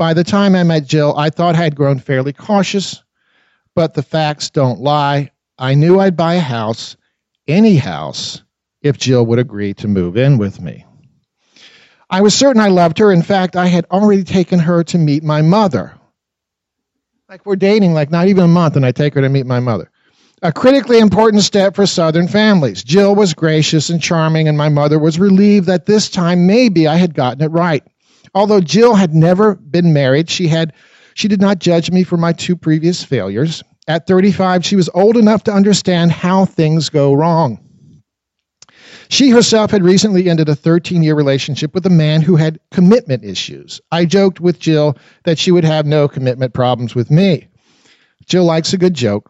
By the time I met Jill, I thought I had grown fairly cautious, but the facts don't lie. I knew I'd buy a house, any house, if Jill would agree to move in with me. I was certain I loved her. In fact, I had already taken her to meet my mother. Like we're dating, like not even a month, and I take her to meet my mother. A critically important step for Southern families. Jill was gracious and charming, and my mother was relieved that this time maybe I had gotten it right. Although Jill had never been married, she had she did not judge me for my two previous failures. At 35, she was old enough to understand how things go wrong. She herself had recently ended a 13 year relationship with a man who had commitment issues. I joked with Jill that she would have no commitment problems with me. Jill likes a good joke.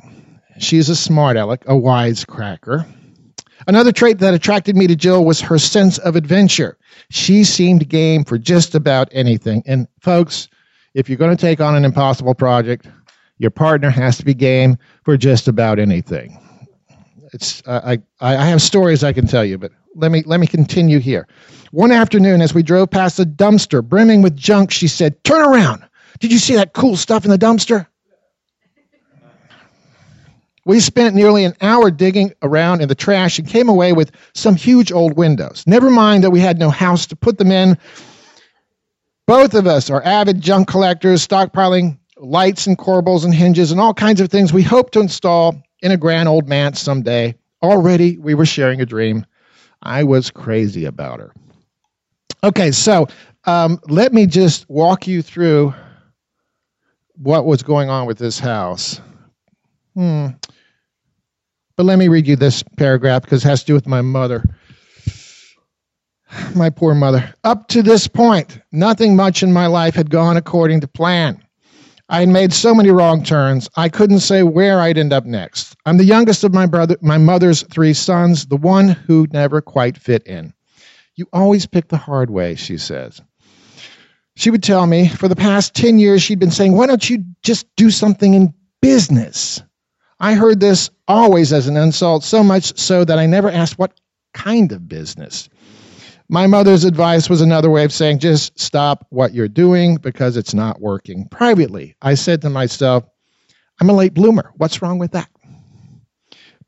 She's a smart aleck, a wisecracker. Another trait that attracted me to Jill was her sense of adventure. She seemed game for just about anything. And folks, if you're going to take on an impossible project, your partner has to be game for just about anything it's I, I have stories I can tell you, but let me let me continue here. One afternoon, as we drove past a dumpster brimming with junk, she said, "Turn around! Did you see that cool stuff in the dumpster?" We spent nearly an hour digging around in the trash and came away with some huge old windows. Never mind that we had no house to put them in. Both of us are avid junk collectors, stockpiling lights and corbels and hinges and all kinds of things we hope to install in a grand old manse someday. Already we were sharing a dream. I was crazy about her. Okay, so um, let me just walk you through what was going on with this house. Hmm. But let me read you this paragraph because it has to do with my mother. My poor mother. Up to this point, nothing much in my life had gone according to plan. I had made so many wrong turns, I couldn't say where I'd end up next. I'm the youngest of my brother, my mother's three sons, the one who never quite fit in. You always pick the hard way, she says. She would tell me for the past 10 years she'd been saying, Why don't you just do something in business? I heard this always as an insult, so much so that I never asked what kind of business. My mother's advice was another way of saying just stop what you're doing because it's not working. Privately, I said to myself, I'm a late bloomer. What's wrong with that?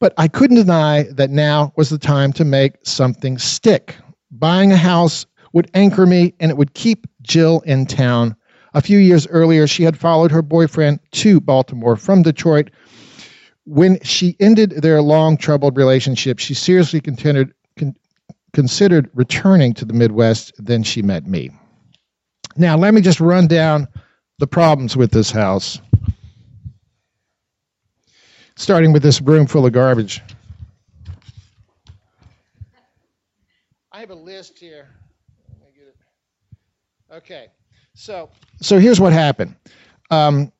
But I couldn't deny that now was the time to make something stick. Buying a house would anchor me and it would keep Jill in town. A few years earlier, she had followed her boyfriend to Baltimore from Detroit. When she ended their long, troubled relationship, she seriously considered, considered returning to the Midwest, then she met me. Now, let me just run down the problems with this house, starting with this broom full of garbage. I have a list here. Okay, so so here's what happened. Um,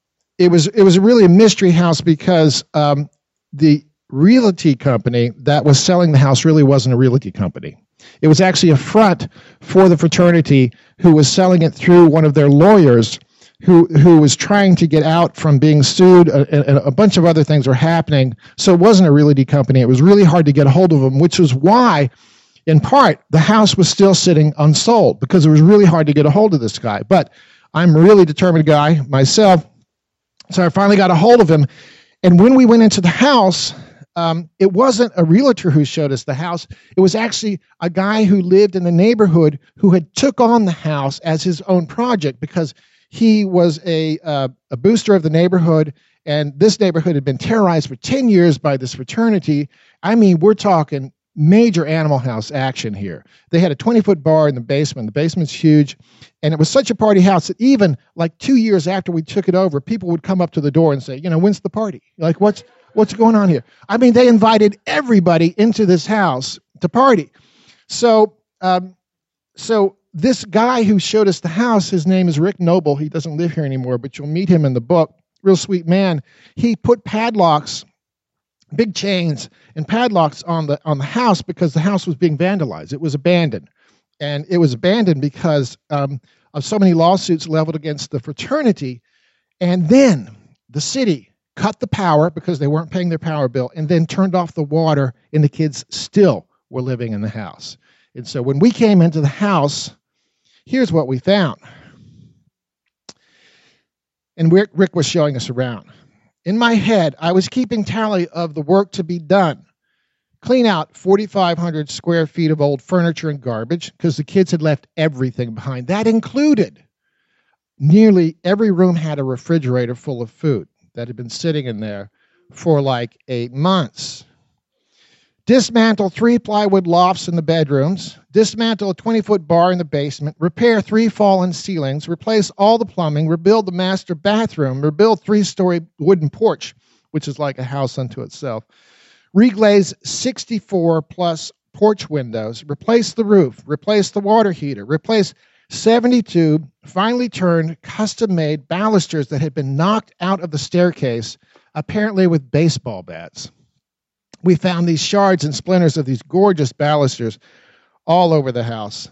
it was it was really a mystery house because um, the realty company that was selling the house really wasn't a realty company. It was actually a front for the fraternity who was selling it through one of their lawyers who, who was trying to get out from being sued. And a, a bunch of other things were happening. So it wasn't a realty company. It was really hard to get a hold of them, which was why, in part, the house was still sitting unsold because it was really hard to get a hold of this guy. But I'm a really determined guy myself. So I finally got a hold of him. And when we went into the house, um, it wasn't a realtor who showed us the house. It was actually a guy who lived in the neighborhood who had took on the house as his own project because he was a, uh, a booster of the neighborhood. And this neighborhood had been terrorized for 10 years by this fraternity. I mean, we're talking major animal house action here. They had a 20 foot bar in the basement. The basement's huge. And it was such a party house that even like two years after we took it over, people would come up to the door and say, you know, when's the party? Like, what's what's going on here? I mean, they invited everybody into this house to party. So, um, so this guy who showed us the house, his name is Rick Noble. He doesn't live here anymore, but you'll meet him in the book. Real sweet man. He put padlocks, big chains, and padlocks on the on the house because the house was being vandalized. It was abandoned, and it was abandoned because um, of so many lawsuits leveled against the fraternity. And then the city cut the power because they weren't paying their power bill, and then turned off the water, and the kids still were living in the house. And so when we came into the house, here's what we found And Rick, Rick was showing us around. In my head, I was keeping tally of the work to be done. Clean out 4,500 square feet of old furniture and garbage because the kids had left everything behind. That included nearly every room had a refrigerator full of food that had been sitting in there for like eight months. Dismantle three plywood lofts in the bedrooms, dismantle a 20 foot bar in the basement, repair three fallen ceilings, replace all the plumbing, rebuild the master bathroom, rebuild three story wooden porch, which is like a house unto itself, reglaze 64 plus porch windows, replace the roof, replace the water heater, replace 72 finely turned, custom made balusters that had been knocked out of the staircase, apparently with baseball bats. We found these shards and splinters of these gorgeous balusters all over the house.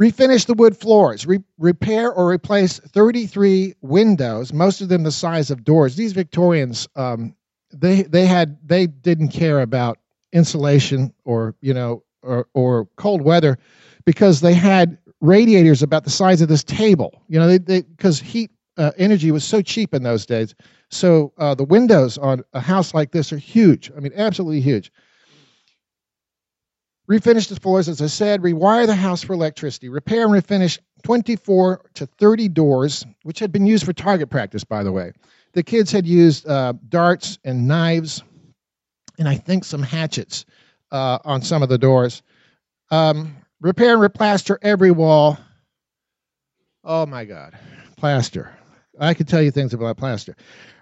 Refinish the wood floors, re- repair or replace 33 windows, most of them the size of doors. These Victorians, um, they they had they didn't care about insulation or you know or, or cold weather because they had radiators about the size of this table. You know, they because heat uh, energy was so cheap in those days. So uh, the windows on a house like this are huge. I mean, absolutely huge. Refinish the floors, as I said. Rewire the house for electricity. Repair and refinish 24 to 30 doors, which had been used for target practice, by the way. The kids had used uh, darts and knives, and I think some hatchets uh, on some of the doors. Um, Repair and replaster every wall. Oh my God. Plaster. I could tell you things about plaster.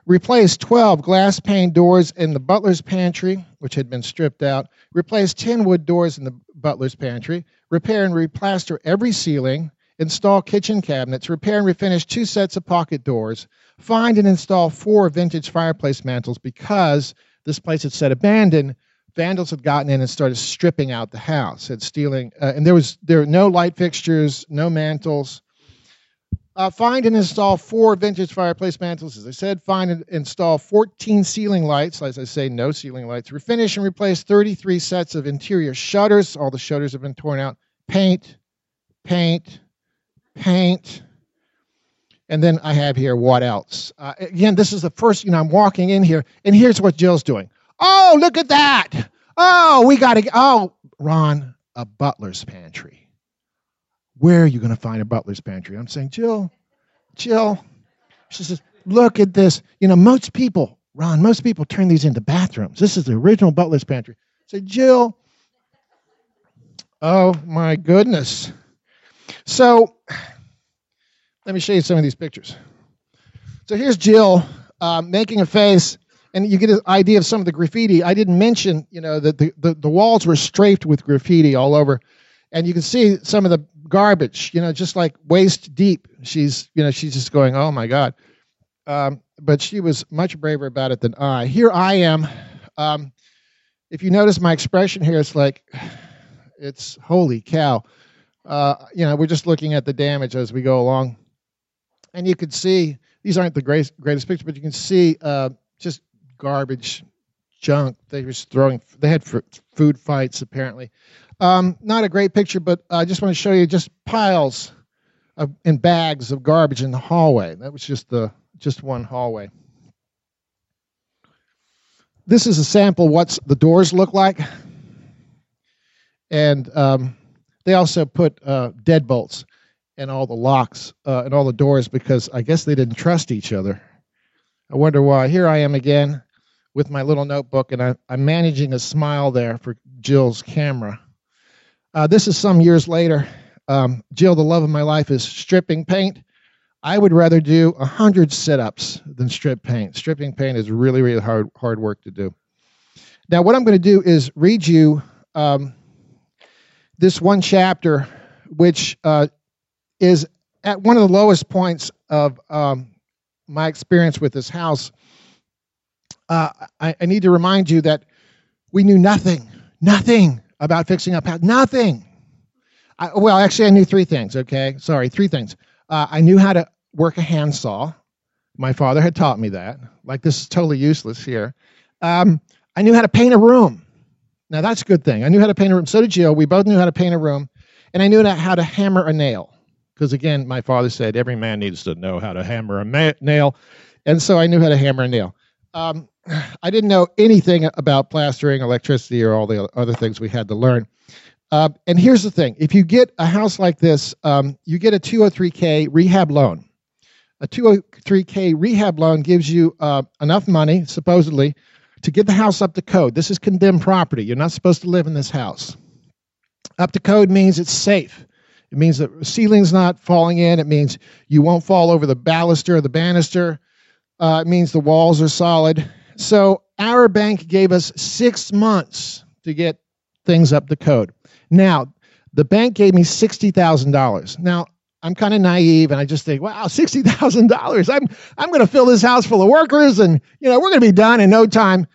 Replace 12 glass pane doors in the butler's pantry, which had been stripped out. Replace 10 wood doors in the butler's pantry. Repair and replaster every ceiling. Install kitchen cabinets. Repair and refinish two sets of pocket doors. Find and install four vintage fireplace mantles because this place had said abandoned vandals had gotten in and started stripping out the house, and stealing, uh, and there was there were no light fixtures, no mantles. Uh, find and install four vintage fireplace mantles, as I said. Find and install 14 ceiling lights, as I say, no ceiling lights. Refinish and replace 33 sets of interior shutters. All the shutters have been torn out. Paint, paint, paint. And then I have here what else? Uh, again, this is the first, you know, I'm walking in here, and here's what Jill's doing. Oh, look at that. Oh, we got to, oh, Ron, a butler's pantry. Where are you going to find a butler's pantry? I'm saying, Jill, Jill. She says, look at this. You know, most people, Ron, most people turn these into bathrooms. This is the original butler's pantry. I say, Jill, oh my goodness. So let me show you some of these pictures. So here's Jill uh, making a face and you get an idea of some of the graffiti. I didn't mention, you know, that the, the, the walls were strafed with graffiti all over. And you can see some of the garbage, you know, just like waist deep. She's, you know, she's just going, oh my God. Um, but she was much braver about it than I. Here I am. Um, if you notice my expression here, it's like, it's holy cow. Uh, you know, we're just looking at the damage as we go along. And you can see, these aren't the greatest, greatest pictures, but you can see uh, just garbage, junk. They were throwing. They had food fights apparently. Um, not a great picture, but I just want to show you just piles of in bags of garbage in the hallway. That was just the just one hallway. This is a sample what the doors look like, and um, they also put uh, deadbolts in all the locks uh, and all the doors because I guess they didn't trust each other. I wonder why. Here I am again with my little notebook, and I, am managing a smile there for Jill's camera. Uh, this is some years later. Um, Jill, the love of my life, is stripping paint. I would rather do a hundred sit-ups than strip paint. Stripping paint is really, really hard, hard work to do. Now, what I'm going to do is read you um, this one chapter, which uh, is at one of the lowest points of um, my experience with this house uh, I, I, need to remind you that we knew nothing, nothing about fixing up house, nothing. I, well, actually, I knew three things. Okay, sorry, three things. Uh, I knew how to work a handsaw. My father had taught me that. Like this is totally useless here. Um, I knew how to paint a room. Now that's a good thing. I knew how to paint a room. So did Jill. We both knew how to paint a room, and I knew how to hammer a nail. because again, my father said every man needs to know how to hammer a ma- nail, and so I knew how to hammer a nail. Um, I didn't know anything about plastering, electricity, or all the other things we had to learn. Uh, and here's the thing: if you get a house like this, um, you get a 203k rehab loan. A 203k rehab loan gives you uh, enough money, supposedly, to get the house up to code. This is condemned property. You're not supposed to live in this house. Up to code means it's safe. It means the ceiling's not falling in. It means you won't fall over the baluster or the banister. Uh, it means the walls are solid. So our bank gave us six months to get things up to code. Now, the bank gave me $60,000. Now, I'm kind of naive and I just think, wow, $60,000. I'm I'm going to fill this house full of workers and you know, we're going to be done in no time.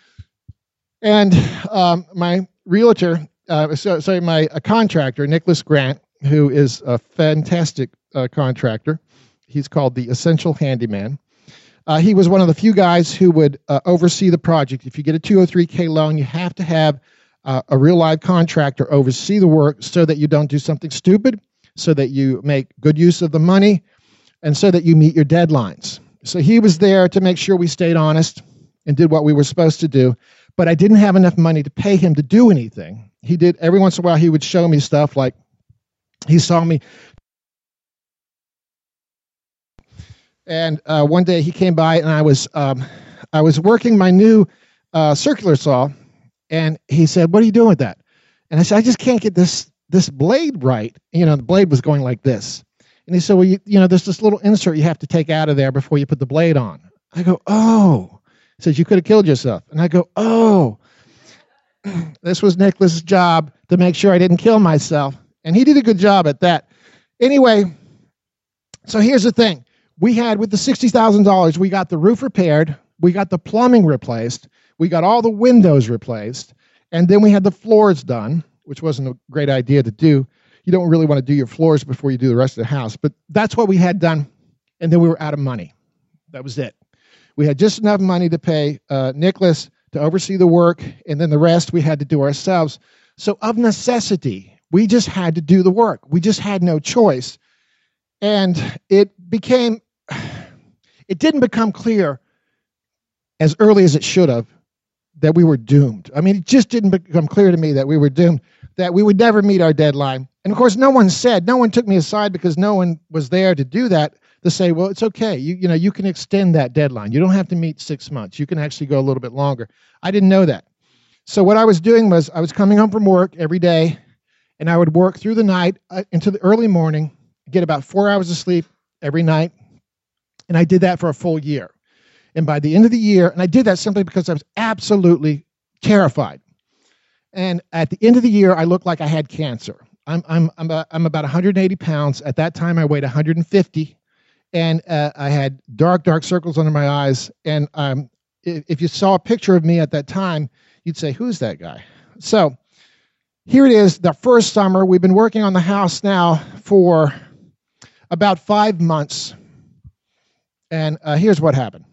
And um, my realtor, uh, so, sorry, my a contractor, Nicholas Grant, who is a fantastic uh, contractor. He's called the Essential Handyman. Uh, he was one of the few guys who would uh, oversee the project. If you get a 203K loan, you have to have uh, a real live contractor oversee the work so that you don't do something stupid, so that you make good use of the money, and so that you meet your deadlines. So he was there to make sure we stayed honest and did what we were supposed to do. But I didn't have enough money to pay him to do anything. He did every once in a while, he would show me stuff like he saw me And uh, one day he came by and I was um, I was working my new uh, circular saw, and he said, "What are you doing with that?" And I said, "I just can't get this this blade right." You know, the blade was going like this. And he said, "Well, you, you know, there's this little insert you have to take out of there before you put the blade on." I go, "Oh." He says, "You could have killed yourself." And I go, "Oh." this was Nicholas's job to make sure I didn't kill myself, and he did a good job at that. Anyway, so here's the thing we had with the $60,000, we got the roof repaired, we got the plumbing replaced, we got all the windows replaced, and then we had the floors done, which wasn't a great idea to do. You don't really want to do your floors before you do the rest of the house, but that's what we had done, and then we were out of money. That was it. We had just enough money to pay uh, Nicholas to oversee the work, and then the rest we had to do ourselves. So, of necessity, we just had to do the work. We just had no choice. And it became it didn't become clear as early as it should have that we were doomed. I mean, it just didn't become clear to me that we were doomed, that we would never meet our deadline. And of course, no one said, no one took me aside because no one was there to do that to say, well, it's okay. You, you know, you can extend that deadline. You don't have to meet six months. You can actually go a little bit longer. I didn't know that. So what I was doing was I was coming home from work every day and I would work through the night uh, into the early morning, get about four hours of sleep every night, and I did that for a full year. And by the end of the year, and I did that simply because I was absolutely terrified. And at the end of the year, I looked like I had cancer. I'm, I'm, I'm, a, I'm about 180 pounds. At that time, I weighed 150. And uh, I had dark, dark circles under my eyes. And um, if you saw a picture of me at that time, you'd say, Who's that guy? So here it is, the first summer. We've been working on the house now for about five months. And uh, here's what happened.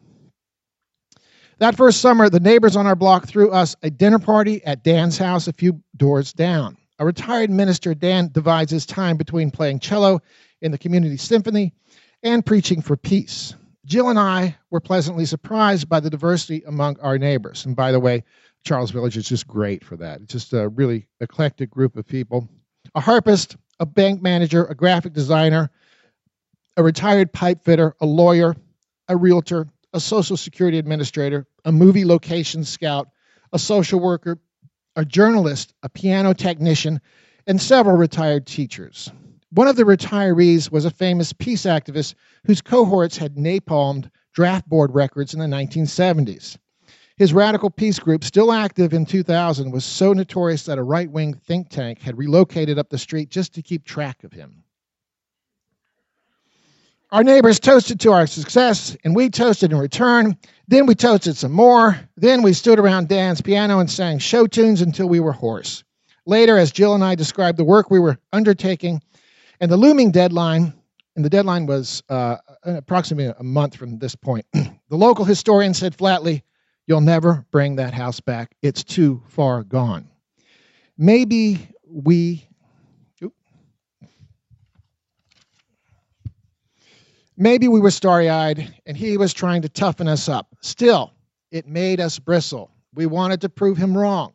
That first summer, the neighbors on our block threw us a dinner party at Dan's house a few doors down. A retired minister, Dan divides his time between playing cello in the community symphony and preaching for peace. Jill and I were pleasantly surprised by the diversity among our neighbors. And by the way, Charles Village is just great for that. It's just a really eclectic group of people. A harpist, a bank manager, a graphic designer, a retired pipe fitter, a lawyer, a realtor, a social security administrator, a movie location scout, a social worker, a journalist, a piano technician, and several retired teachers. One of the retirees was a famous peace activist whose cohorts had napalmed draft board records in the 1970s. His radical peace group, still active in 2000, was so notorious that a right wing think tank had relocated up the street just to keep track of him. Our neighbors toasted to our success, and we toasted in return. Then we toasted some more. Then we stood around Dan's piano and sang show tunes until we were hoarse. Later, as Jill and I described the work we were undertaking and the looming deadline, and the deadline was uh, approximately a month from this point, the local historian said flatly, You'll never bring that house back. It's too far gone. Maybe we Maybe we were starry eyed and he was trying to toughen us up. Still, it made us bristle. We wanted to prove him wrong.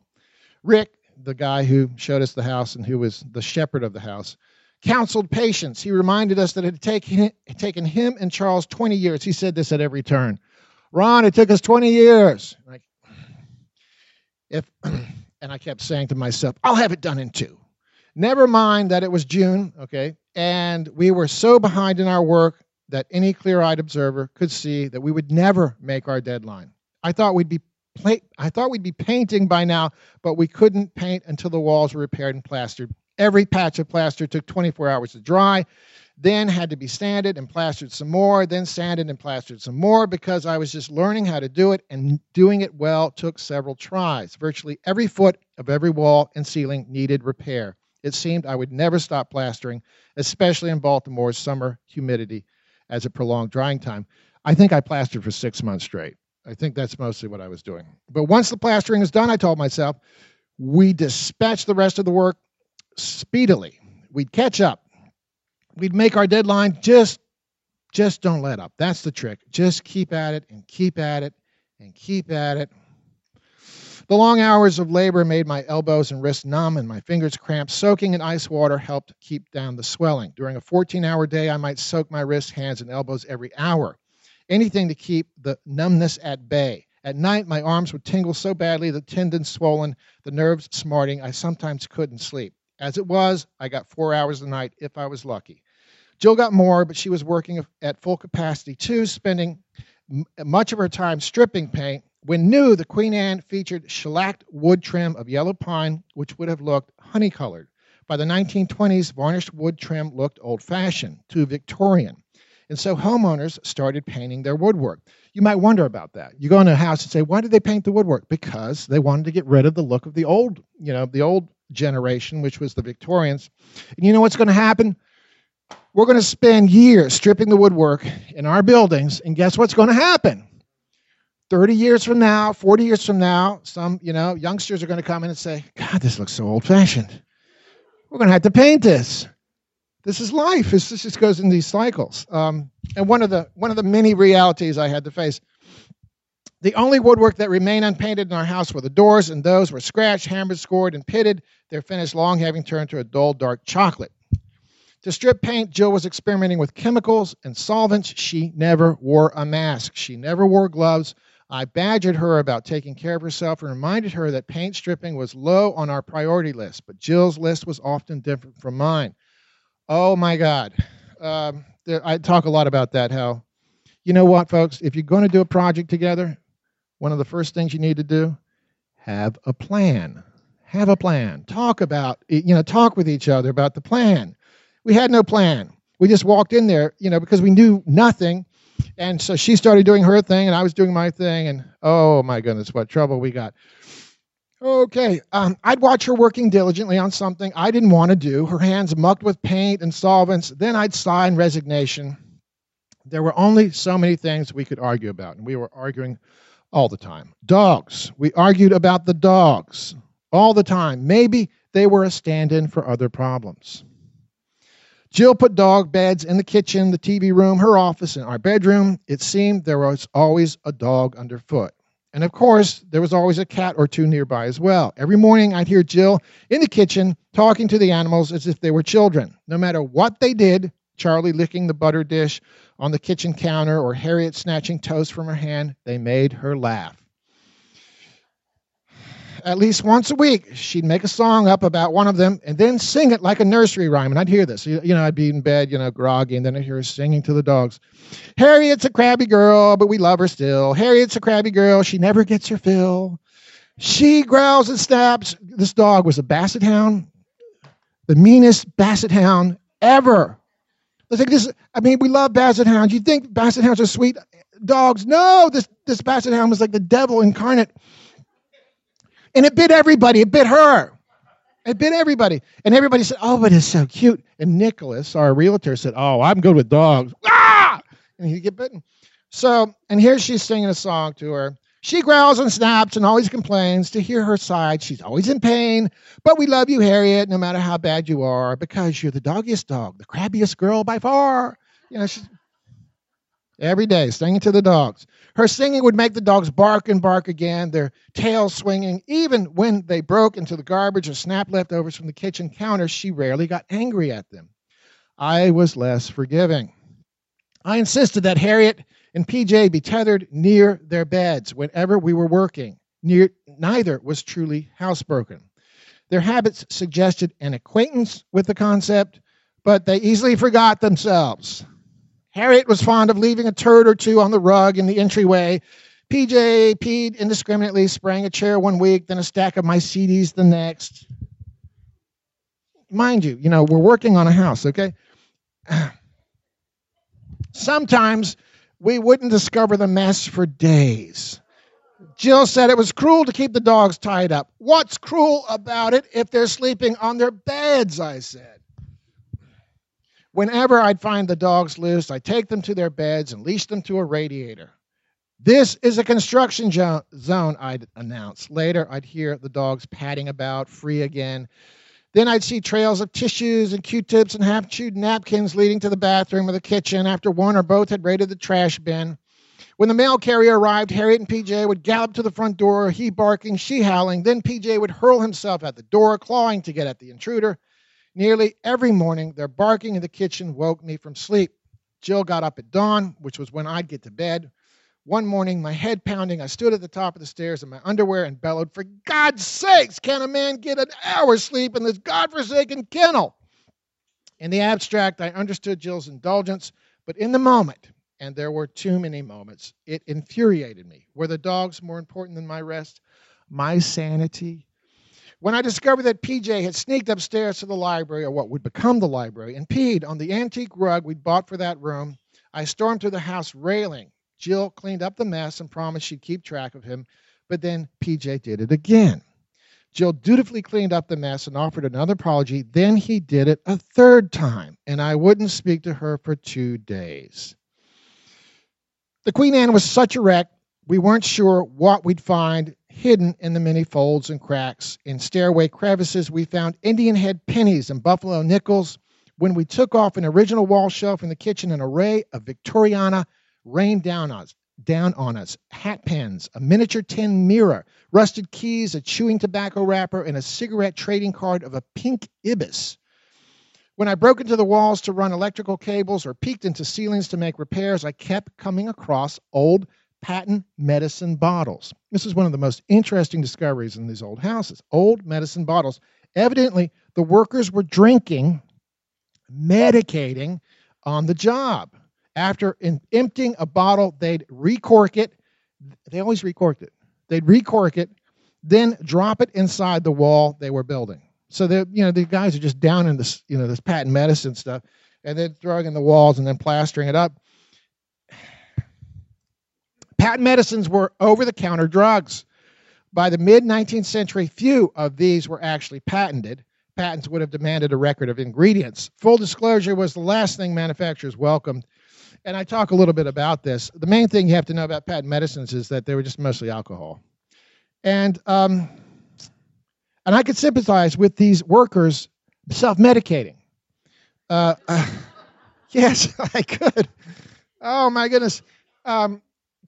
Rick, the guy who showed us the house and who was the shepherd of the house, counseled patience. He reminded us that it had taken, taken him and Charles 20 years. He said this at every turn. Ron, it took us 20 years. Like, if, and I kept saying to myself, I'll have it done in two. Never mind that it was June, okay, and we were so behind in our work that any clear eyed observer could see that we would never make our deadline. I thought we'd be I thought we'd be painting by now, but we couldn't paint until the walls were repaired and plastered. Every patch of plaster took 24 hours to dry, then had to be sanded and plastered some more, then sanded and plastered some more because I was just learning how to do it and doing it well took several tries. Virtually every foot of every wall and ceiling needed repair. It seemed I would never stop plastering, especially in Baltimore's summer humidity as a prolonged drying time. I think I plastered for six months straight. I think that's mostly what I was doing. But once the plastering is done, I told myself, we dispatch the rest of the work speedily. We'd catch up. We'd make our deadline. Just, just don't let up. That's the trick. Just keep at it and keep at it and keep at it. The long hours of labor made my elbows and wrists numb and my fingers cramped. Soaking in ice water helped keep down the swelling. During a 14 hour day, I might soak my wrists, hands, and elbows every hour. Anything to keep the numbness at bay. At night, my arms would tingle so badly, the tendons swollen, the nerves smarting, I sometimes couldn't sleep. As it was, I got four hours a night if I was lucky. Jill got more, but she was working at full capacity too, spending much of her time stripping paint when new, the Queen Anne featured shellacked wood trim of yellow pine, which would have looked honey colored. By the 1920s, varnished wood trim looked old fashioned, too Victorian. And so homeowners started painting their woodwork. You might wonder about that. You go in a house and say, why did they paint the woodwork? Because they wanted to get rid of the look of the old, you know, the old generation, which was the Victorians. And you know what's going to happen? We're going to spend years stripping the woodwork in our buildings, and guess what's going to happen? 30 years from now, 40 years from now, some, you know, youngsters are going to come in and say, God, this looks so old fashioned. We're going to have to paint this. This is life. This, this just goes in these cycles. Um, and one of the one of the many realities I had to face. The only woodwork that remained unpainted in our house were the doors, and those were scratched, hammered, scored, and pitted, their finish long having turned to a dull, dark chocolate. To strip paint, Jill was experimenting with chemicals and solvents. She never wore a mask. She never wore gloves I badgered her about taking care of herself and reminded her that paint stripping was low on our priority list, but Jill's list was often different from mine. Oh my God. Um, there, I talk a lot about that. How, you know what, folks, if you're going to do a project together, one of the first things you need to do, have a plan. Have a plan. Talk about, you know, talk with each other about the plan. We had no plan. We just walked in there, you know, because we knew nothing and so she started doing her thing, and I was doing my thing, and oh my goodness, what trouble we got. Okay, um, I'd watch her working diligently on something I didn't want to do, her hands mucked with paint and solvents. Then I'd sigh in resignation. There were only so many things we could argue about, and we were arguing all the time. Dogs. We argued about the dogs all the time. Maybe they were a stand in for other problems. Jill put dog beds in the kitchen, the TV room, her office, and our bedroom. It seemed there was always a dog underfoot. And of course, there was always a cat or two nearby as well. Every morning, I'd hear Jill in the kitchen talking to the animals as if they were children. No matter what they did, Charlie licking the butter dish on the kitchen counter or Harriet snatching toast from her hand, they made her laugh at least once a week, she'd make a song up about one of them and then sing it like a nursery rhyme. And I'd hear this. You, know, I'd be in bed, you know, groggy, and then I'd hear her singing to the dogs. Harriet's a crabby girl, but we love her still. Harriet's a crabby girl. She never gets her fill. She growls and snaps. This dog was a basset hound, the meanest basset hound ever. It's like this. I mean, we love basset hounds. You think basset hounds are sweet dogs? No, this this basset hound was like the devil incarnate. And it bit everybody. It bit her. It bit everybody. And everybody said, Oh, but it's so cute. And Nicholas, our realtor, said, Oh, I'm good with dogs. Ah! And he'd get bitten. So, and here she's singing a song to her. She growls and snaps and always complains. To hear her side, she's always in pain. But we love you, Harriet, no matter how bad you are, because you're the doggiest dog, the crabbiest girl by far. You know, she's, every day, singing to the dogs. Her singing would make the dogs bark and bark again, their tails swinging. Even when they broke into the garbage or snapped leftovers from the kitchen counter, she rarely got angry at them. I was less forgiving. I insisted that Harriet and PJ be tethered near their beds whenever we were working. Near, neither was truly housebroken. Their habits suggested an acquaintance with the concept, but they easily forgot themselves. Harriet was fond of leaving a turd or two on the rug in the entryway. PJ peed indiscriminately, sprang a chair one week, then a stack of my CDs the next. Mind you, you know, we're working on a house, okay? Sometimes we wouldn't discover the mess for days. Jill said it was cruel to keep the dogs tied up. What's cruel about it if they're sleeping on their beds? I said. Whenever I'd find the dogs loose, I'd take them to their beds and leash them to a radiator. This is a construction zone, I'd announce. Later, I'd hear the dogs padding about, free again. Then I'd see trails of tissues and Q tips and half chewed napkins leading to the bathroom or the kitchen after one or both had raided the trash bin. When the mail carrier arrived, Harriet and PJ would gallop to the front door, he barking, she howling. Then PJ would hurl himself at the door, clawing to get at the intruder. Nearly every morning, their barking in the kitchen woke me from sleep. Jill got up at dawn, which was when I'd get to bed. One morning, my head pounding, I stood at the top of the stairs in my underwear and bellowed, For God's sakes, can a man get an hour's sleep in this godforsaken kennel? In the abstract, I understood Jill's indulgence, but in the moment, and there were too many moments. It infuriated me. Were the dogs more important than my rest? My sanity? When I discovered that PJ had sneaked upstairs to the library, or what would become the library, and peed on the antique rug we'd bought for that room, I stormed to the house railing. Jill cleaned up the mess and promised she'd keep track of him, but then PJ did it again. Jill dutifully cleaned up the mess and offered another apology. Then he did it a third time, and I wouldn't speak to her for two days. The Queen Anne was such a wreck, we weren't sure what we'd find hidden in the many folds and cracks. In stairway crevices, we found Indian head pennies and buffalo nickels. When we took off an original wall shelf in the kitchen, an array of Victoriana rained down on us. Down on us, hat pins, a miniature tin mirror, rusted keys, a chewing tobacco wrapper, and a cigarette trading card of a pink ibis. When I broke into the walls to run electrical cables or peeked into ceilings to make repairs, I kept coming across old patent medicine bottles. This is one of the most interesting discoveries in these old houses. Old medicine bottles. Evidently, the workers were drinking, medicating on the job. After in, emptying a bottle, they'd recork it. They always recorked it. They'd recork it, then drop it inside the wall they were building. So the you know the guys are just down in this you know this patent medicine stuff, and then throwing in the walls and then plastering it up. Patent medicines were over-the-counter drugs. By the mid 19th century, few of these were actually patented. Patents would have demanded a record of ingredients. Full disclosure was the last thing manufacturers welcomed. And I talk a little bit about this. The main thing you have to know about patent medicines is that they were just mostly alcohol. And um, and I could sympathize with these workers self medicating. Uh, uh, yes, I could. Oh, my goodness.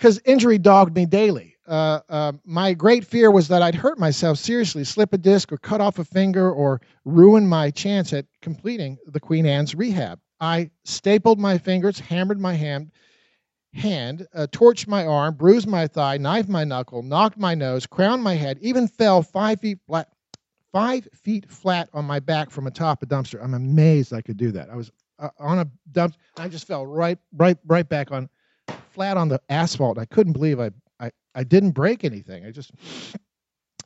Because injury dogged me daily. Uh, uh, my great fear was that I'd hurt myself seriously, slip a disc, or cut off a finger, or ruin my chance at completing the Queen Anne's rehab. I stapled my fingers, hammered my hand, hand, uh, torched my arm, bruised my thigh, knifed my knuckle, knocked my nose, crowned my head, even fell five feet flat, five feet flat on my back from atop a dumpster. I'm amazed I could do that. I was uh, on a dump. I just fell right, right, right back on, flat on the asphalt. I couldn't believe I, I, I didn't break anything. I just,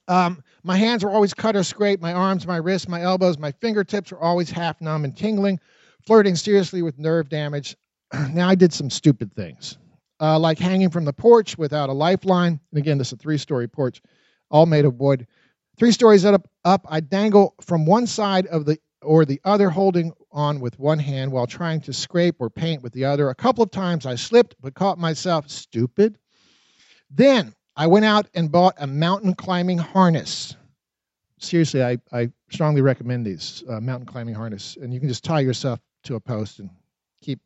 um, my hands were always cut or scraped. My arms, my wrists, my elbows, my fingertips were always half numb and tingling, flirting seriously with nerve damage. now I did some stupid things, uh, like hanging from the porch without a lifeline. And again, this is a three-story porch, all made of wood. Three stories up, up, I dangle from one side of the or the other, holding on with one hand while trying to scrape or paint with the other. A couple of times I slipped, but caught myself stupid. Then I went out and bought a mountain climbing harness. Seriously, I, I strongly recommend these uh, mountain climbing harness, and you can just tie yourself to a post and keep.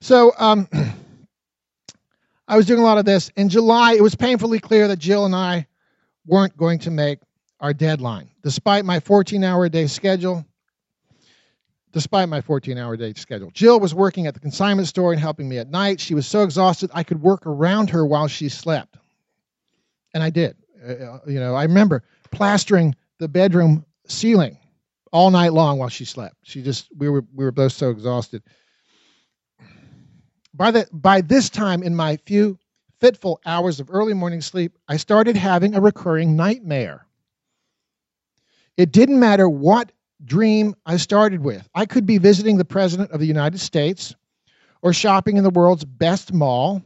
So, um, I was doing a lot of this. In July, it was painfully clear that Jill and I weren't going to make our deadline. Despite my 14 hour a day schedule, despite my 14 hour day schedule. Jill was working at the consignment store and helping me at night. She was so exhausted I could work around her while she slept. And I did. Uh, uh you know, I remember plastering the bedroom ceiling all night long while she slept. She just we were we were both so exhausted. By the by this time in my few fitful hours of early morning sleep, I started having a recurring nightmare. It didn't matter what dream I started with. I could be visiting the President of the United States, or shopping in the world's best mall,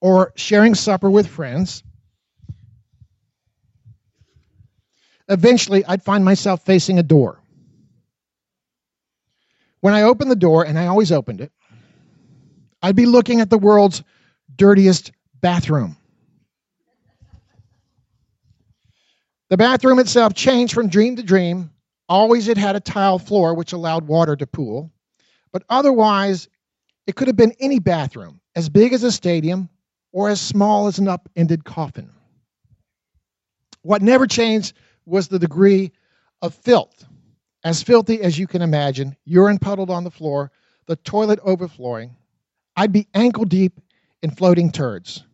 or sharing supper with friends. Eventually, I'd find myself facing a door. When I opened the door, and I always opened it, I'd be looking at the world's dirtiest bathroom. The bathroom itself changed from dream to dream. Always it had a tile floor which allowed water to pool. But otherwise, it could have been any bathroom, as big as a stadium or as small as an upended coffin. What never changed was the degree of filth. As filthy as you can imagine, urine puddled on the floor, the toilet overflowing. I'd be ankle deep in floating turds.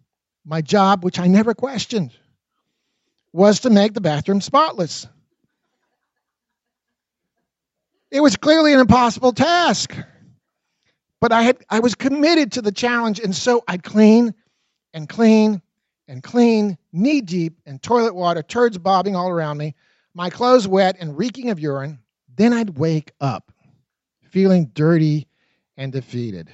My job, which I never questioned, was to make the bathroom spotless. It was clearly an impossible task. But I had I was committed to the challenge, and so I'd clean and clean and clean, knee deep in toilet water, turds bobbing all around me, my clothes wet and reeking of urine. Then I'd wake up feeling dirty and defeated.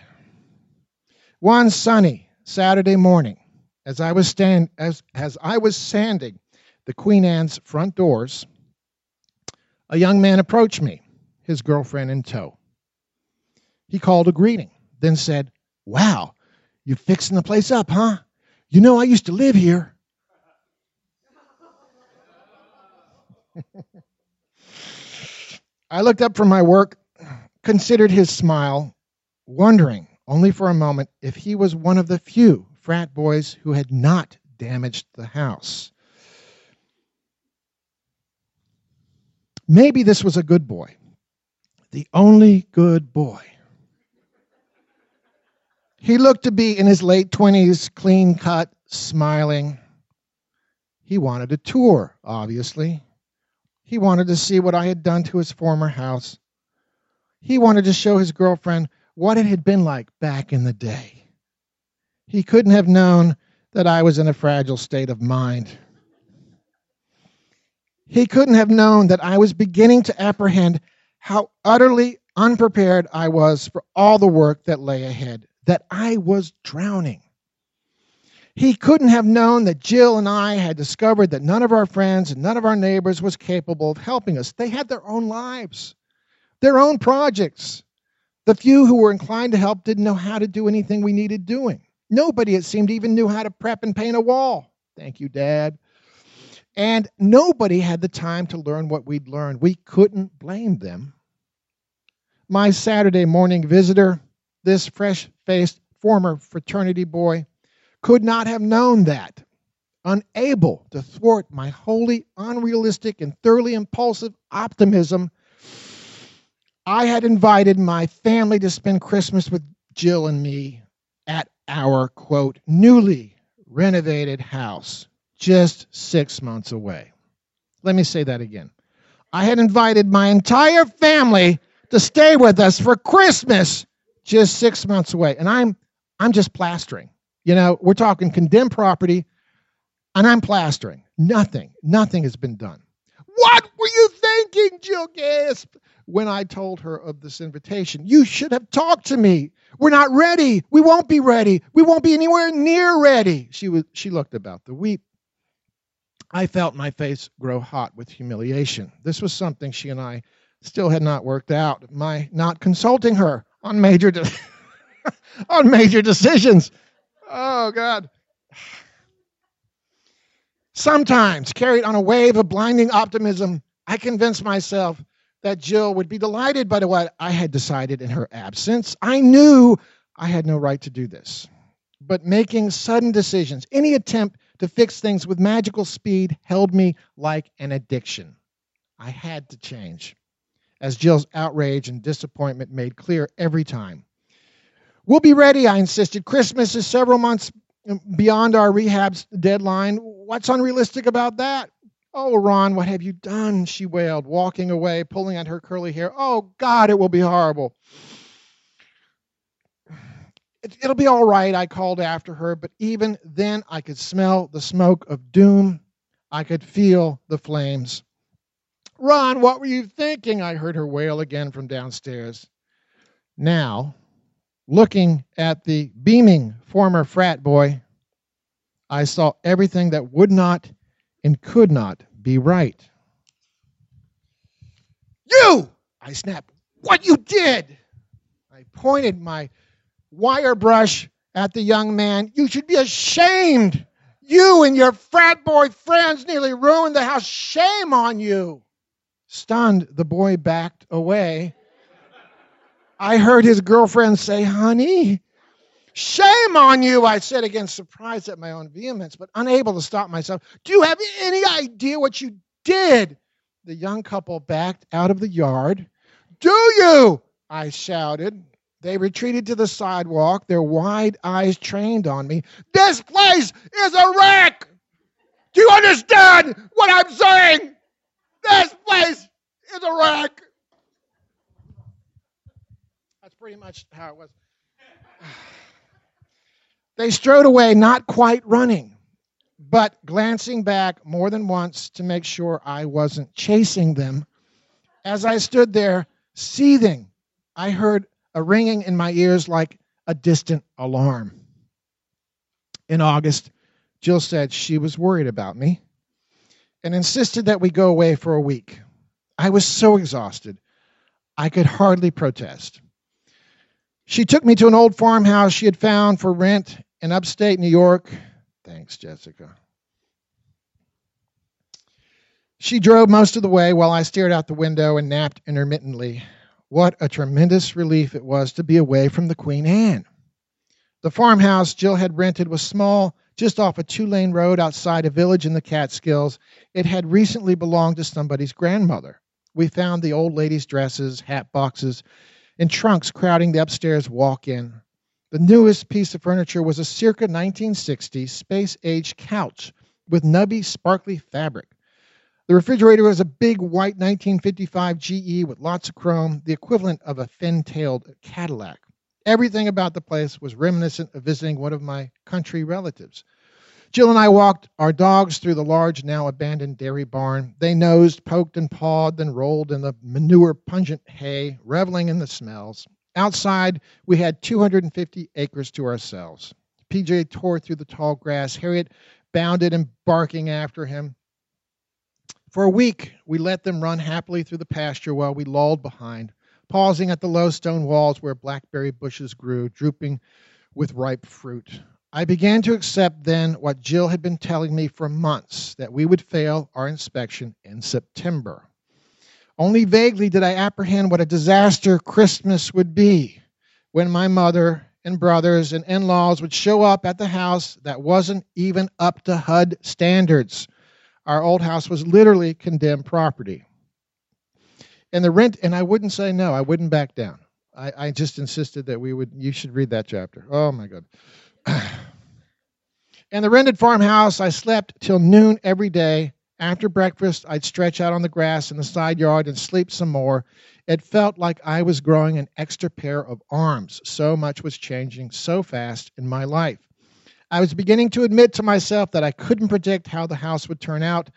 One sunny Saturday morning, as I was stand as, as I was sanding the Queen Anne's front doors, a young man approached me, his girlfriend in tow. He called a greeting, then said, Wow, you're fixing the place up, huh? You know, I used to live here. I looked up from my work, considered his smile, wondering only for a moment if he was one of the few frat boys who had not damaged the house. Maybe this was a good boy, the only good boy. He looked to be in his late 20s, clean cut, smiling. He wanted a tour, obviously. He wanted to see what I had done to his former house. He wanted to show his girlfriend what it had been like back in the day. He couldn't have known that I was in a fragile state of mind. He couldn't have known that I was beginning to apprehend how utterly unprepared I was for all the work that lay ahead, that I was drowning. He couldn't have known that Jill and I had discovered that none of our friends and none of our neighbors was capable of helping us. They had their own lives, their own projects. The few who were inclined to help didn't know how to do anything we needed doing. Nobody, it seemed, even knew how to prep and paint a wall. Thank you, Dad. And nobody had the time to learn what we'd learned. We couldn't blame them. My Saturday morning visitor, this fresh faced former fraternity boy, could not have known that. Unable to thwart my wholly unrealistic and thoroughly impulsive optimism, I had invited my family to spend Christmas with Jill and me at our quote, newly renovated house just six months away. Let me say that again. I had invited my entire family to stay with us for Christmas just six months away. And I'm I'm just plastering. You know, we're talking condemned property, and I'm plastering. Nothing, nothing has been done. What were you thinking, Jill gasped when I told her of this invitation. You should have talked to me. We're not ready. We won't be ready. We won't be anywhere near ready. She was she looked about the weep. I felt my face grow hot with humiliation. This was something she and I still had not worked out. My not consulting her on major de- on major decisions. Oh God. Sometimes, carried on a wave of blinding optimism, I convinced myself that Jill would be delighted by what I had decided in her absence. I knew I had no right to do this. but making sudden decisions, any attempt to fix things with magical speed held me like an addiction. I had to change, as Jill's outrage and disappointment made clear every time. We'll be ready, I insisted. Christmas is several months beyond our rehab's deadline. What's unrealistic about that? Oh, Ron, what have you done? She wailed, walking away, pulling at her curly hair. Oh, God, it will be horrible. It, will be all right, I called after her, but even then I could smell the smoke of doom. I could feel the flames. Ron, what were you thinking? I heard her wail again from downstairs. Now, looking at the beaming former frat boy, I saw everything that would not and could not be right. You! I snapped. What you did! I pointed my wire brush at the young man. You should be ashamed. You and your frat boy friends nearly ruined the house. Shame on you. Stunned, the boy backed away. I heard his girlfriend say, Honey, Shame on you, I said again, surprised at my own vehemence, but unable to stop myself. Do you have any idea what you did? The young couple backed out of the yard. Do you? I shouted. They retreated to the sidewalk, their wide eyes trained on me. This place is a wreck! Do you understand what I'm saying? This place is a wreck! That's pretty much how it was. They strode away, not quite running, but glancing back more than once to make sure I wasn't chasing them. As I stood there, seething, I heard a ringing in my ears like a distant alarm. In August, Jill said she was worried about me and insisted that we go away for a week. I was so exhausted, I could hardly protest. She took me to an old farmhouse she had found for rent in upstate New York. Thanks, Jessica. She drove most of the way while I stared out the window and napped intermittently. What a tremendous relief it was to be away from the Queen Anne. The farmhouse Jill had rented was small, just off a two lane road outside a village in the Catskills. It had recently belonged to somebody's grandmother. We found the old lady's dresses, hat boxes, and trunks crowding the upstairs walk in. The newest piece of furniture was a circa 1960 space age couch with nubby, sparkly fabric. The refrigerator was a big white 1955 GE with lots of chrome, the equivalent of a fin tailed Cadillac. Everything about the place was reminiscent of visiting one of my country relatives. Jill and I walked our dogs through the large, now abandoned dairy barn. They nosed, poked, and pawed, then rolled in the manure pungent hay, reveling in the smells. Outside, we had 250 acres to ourselves. PJ tore through the tall grass. Harriet bounded and barking after him. For a week, we let them run happily through the pasture while we lolled behind, pausing at the low stone walls where blackberry bushes grew, drooping with ripe fruit. I began to accept then what Jill had been telling me for months that we would fail our inspection in September. Only vaguely did I apprehend what a disaster Christmas would be when my mother and brothers and in laws would show up at the house that wasn't even up to HUD standards. Our old house was literally condemned property. And the rent, and I wouldn't say no, I wouldn't back down. I, I just insisted that we would, you should read that chapter. Oh my God. In the rented farmhouse, I slept till noon every day. After breakfast, I'd stretch out on the grass in the side yard and sleep some more. It felt like I was growing an extra pair of arms. So much was changing so fast in my life. I was beginning to admit to myself that I couldn't predict how the house would turn out,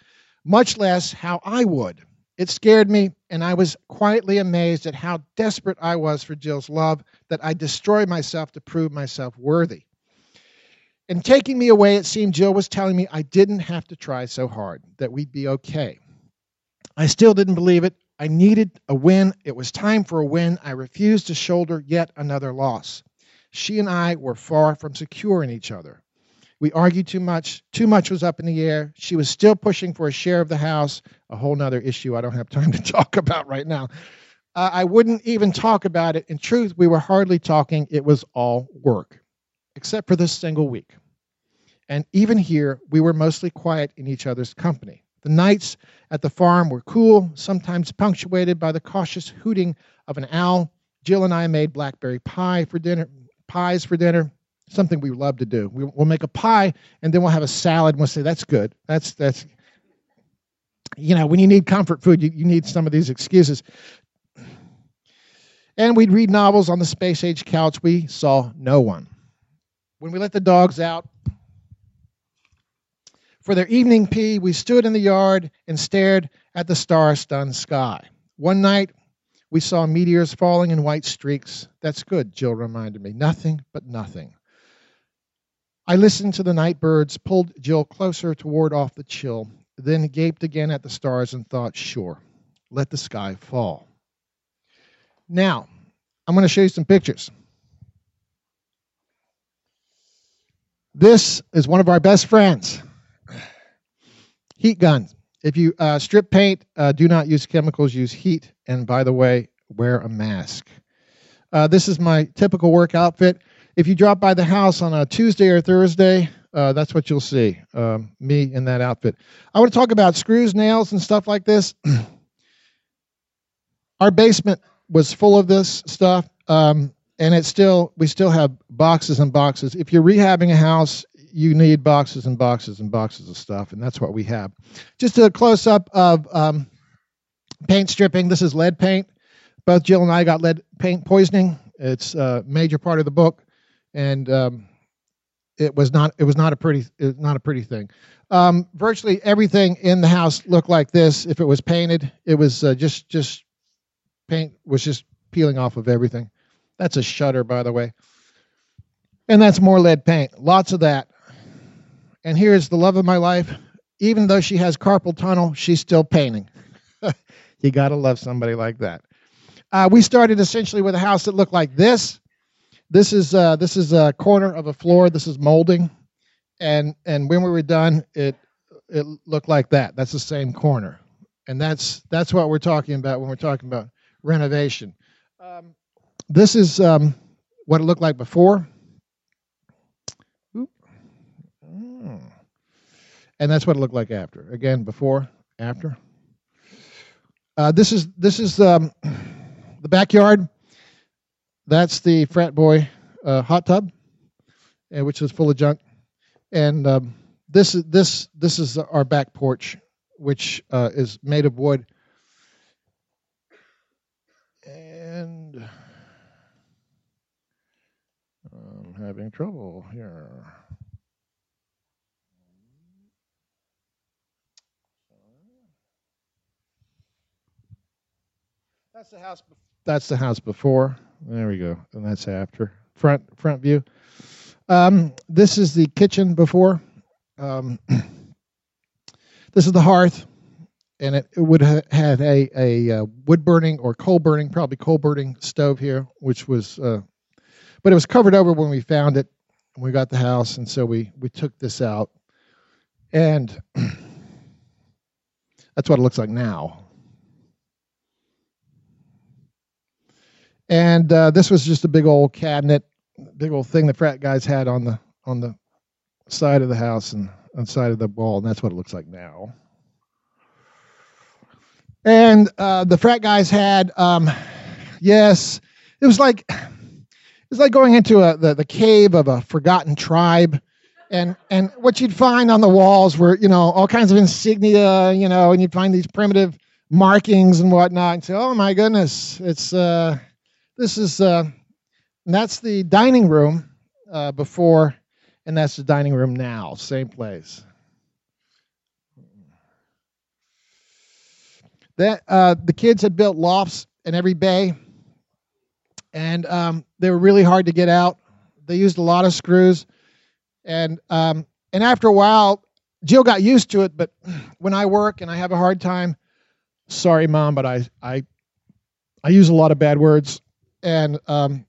much less how I would. It scared me, and I was quietly amazed at how desperate I was for Jill's love that I destroyed myself to prove myself worthy. In taking me away, it seemed Jill was telling me I didn't have to try so hard, that we'd be okay. I still didn't believe it. I needed a win. It was time for a win. I refused to shoulder yet another loss. She and I were far from secure in each other. We argued too much. Too much was up in the air. She was still pushing for a share of the house, a whole nother issue I don't have time to talk about right now. Uh, I wouldn't even talk about it. In truth, we were hardly talking. It was all work. except for this single week. And even here, we were mostly quiet in each other's company. The nights at the farm were cool, sometimes punctuated by the cautious hooting of an owl. Jill and I made blackberry pie for dinner, pies for dinner, something we love to do. We, will make a pie and then we'll have a salad and we'll say, that's good. That's, that's, you know, when you need comfort food, you, you need some of these excuses. And we'd read novels on the space age couch. We saw no one. When we let the dogs out for their evening pee, we stood in the yard and stared at the star stunned sky. One night, we saw meteors falling in white streaks. That's good, Jill reminded me. Nothing but nothing. I listened to the night birds, pulled Jill closer to ward off the chill, then gaped again at the stars and thought, sure, let the sky fall. Now, I'm going to show you some pictures. This is one of our best friends. Heat guns. If you uh, strip paint, uh, do not use chemicals, use heat. And by the way, wear a mask. Uh, this is my typical work outfit. If you drop by the house on a Tuesday or Thursday, uh, that's what you'll see um, me in that outfit. I want to talk about screws, nails, and stuff like this. Our basement was full of this stuff, um, and it's still we still have boxes and boxes. If you're rehabbing a house, you need boxes and boxes and boxes of stuff, and that's what we have. Just a close up of um, paint stripping. This is lead paint. Both Jill and I got lead paint poisoning. It's a major part of the book and um, it was not it was not a pretty not a pretty thing. Um, virtually everything in the house looked like this. If it was painted, it was uh, just just paint was just peeling off of everything. That's a shutter, by the way, and that's more lead paint. Lots of that. And here's the love of my life. Even though she has carpal tunnel, she's still painting. you got to love somebody like that. Uh, we started essentially with a house that looked like this this is uh, this is a corner of a floor. This is molding, and and when we were done, it it looked like that. That's the same corner, and that's that's what we're talking about when we're talking about renovation. Um, this is um, what it looked like before. Mm. And that's what it looked like after. Again, before, after. Uh, this is this is um, the backyard that's the frat boy uh, hot tub, which is full of junk. And um, this is this this is our back porch, which uh, is made of wood. And I'm having trouble here. That's the house. That's the house before. There we go. And that's after front front view. Um, this is the kitchen before. Um, this is the hearth, and it, it would have had a, a uh, wood burning or coal burning, probably coal burning stove here, which was, uh, but it was covered over when we found it when we got the house, and so we we took this out, and that's what it looks like now. And uh, this was just a big old cabinet, big old thing the frat guys had on the on the side of the house and on the side of the wall, and that's what it looks like now. And uh, the frat guys had, um, yes, it was like it was like going into a, the the cave of a forgotten tribe. And and what you'd find on the walls were you know all kinds of insignia you know and you'd find these primitive markings and whatnot and say oh my goodness it's uh this is uh, that's the dining room uh, before, and that's the dining room now. Same place. That uh, the kids had built lofts in every bay, and um, they were really hard to get out. They used a lot of screws, and um, and after a while, Jill got used to it. But when I work and I have a hard time, sorry, mom, but I I I use a lot of bad words and um,